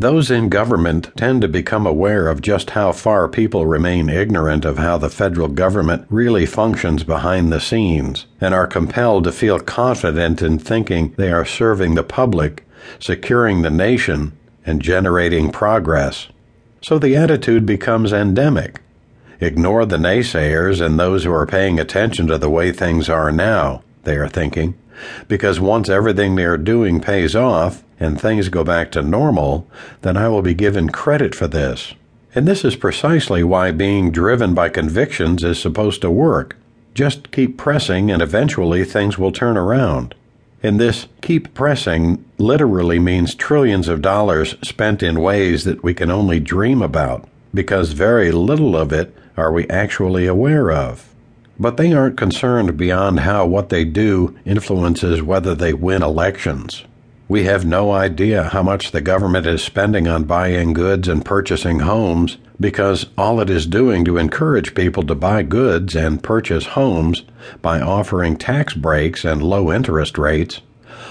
Those in government tend to become aware of just how far people remain ignorant of how the federal government really functions behind the scenes and are compelled to feel confident in thinking they are serving the public, securing the nation, and generating progress. So the attitude becomes endemic. Ignore the naysayers and those who are paying attention to the way things are now, they are thinking, because once everything they are doing pays off, and things go back to normal, then I will be given credit for this. And this is precisely why being driven by convictions is supposed to work. Just keep pressing, and eventually things will turn around. And this keep pressing literally means trillions of dollars spent in ways that we can only dream about, because very little of it are we actually aware of. But they aren't concerned beyond how what they do influences whether they win elections. We have no idea how much the government is spending on buying goods and purchasing homes because all it is doing to encourage people to buy goods and purchase homes by offering tax breaks and low interest rates,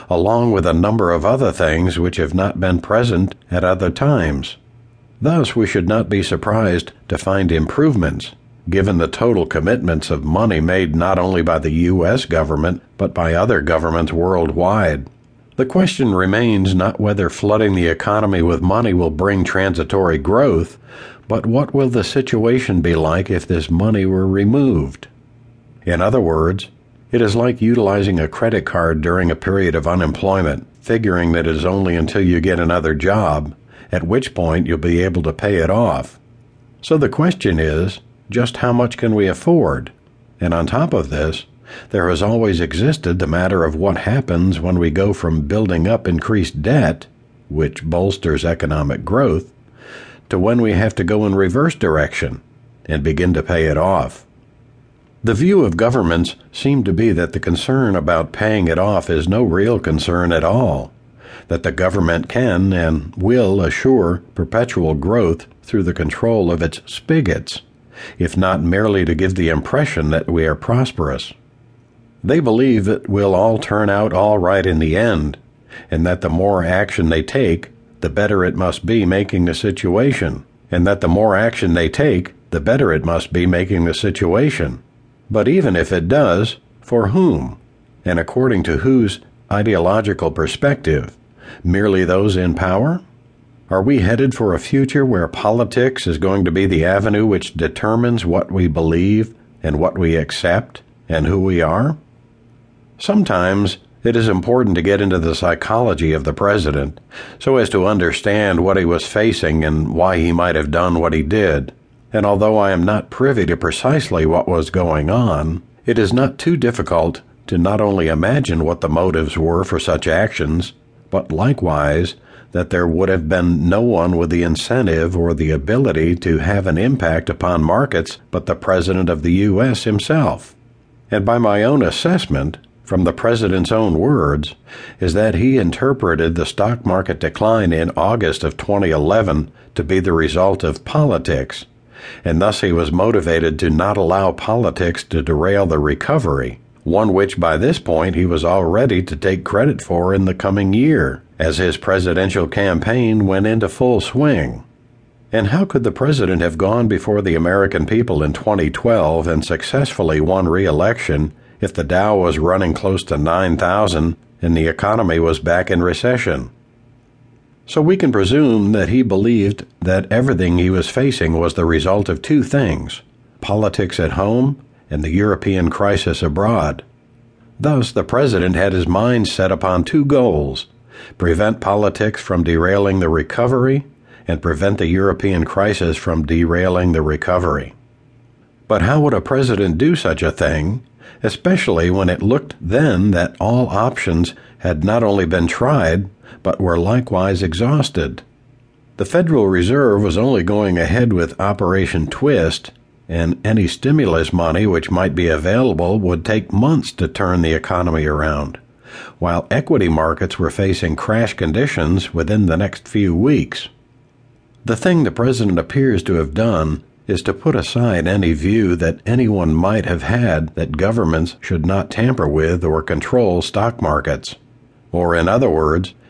along with a number of other things which have not been present at other times. Thus, we should not be surprised to find improvements given the total commitments of money made not only by the U.S. government but by other governments worldwide. The question remains not whether flooding the economy with money will bring transitory growth, but what will the situation be like if this money were removed? In other words, it is like utilizing a credit card during a period of unemployment, figuring that it is only until you get another job, at which point you'll be able to pay it off. So the question is just how much can we afford? And on top of this, there has always existed the matter of what happens when we go from building up increased debt, which bolsters economic growth, to when we have to go in reverse direction and begin to pay it off. The view of governments seemed to be that the concern about paying it off is no real concern at all, that the government can and will assure perpetual growth through the control of its spigots, if not merely to give the impression that we are prosperous. They believe it will all turn out all right in the end, and that the more action they take, the better it must be making the situation, and that the more action they take, the better it must be making the situation. But even if it does, for whom? And according to whose ideological perspective? Merely those in power? Are we headed for a future where politics is going to be the avenue which determines what we believe and what we accept and who we are? Sometimes it is important to get into the psychology of the president so as to understand what he was facing and why he might have done what he did. And although I am not privy to precisely what was going on, it is not too difficult to not only imagine what the motives were for such actions, but likewise that there would have been no one with the incentive or the ability to have an impact upon markets but the President of the U.S. himself. And by my own assessment, from the president's own words, is that he interpreted the stock market decline in August of 2011 to be the result of politics, and thus he was motivated to not allow politics to derail the recovery, one which by this point he was all ready to take credit for in the coming year, as his presidential campaign went into full swing. And how could the president have gone before the American people in 2012 and successfully won re election if the Dow was running close to 9,000 and the economy was back in recession. So we can presume that he believed that everything he was facing was the result of two things politics at home and the European crisis abroad. Thus, the president had his mind set upon two goals prevent politics from derailing the recovery and prevent the European crisis from derailing the recovery. But how would a president do such a thing especially when it looked then that all options had not only been tried, but were likewise exhausted. The Federal Reserve was only going ahead with Operation Twist, and any stimulus money which might be available would take months to turn the economy around, while equity markets were facing crash conditions within the next few weeks. The thing the President appears to have done is to put aside any view that anyone might have had that governments should not tamper with or control stock markets. Or, in other words,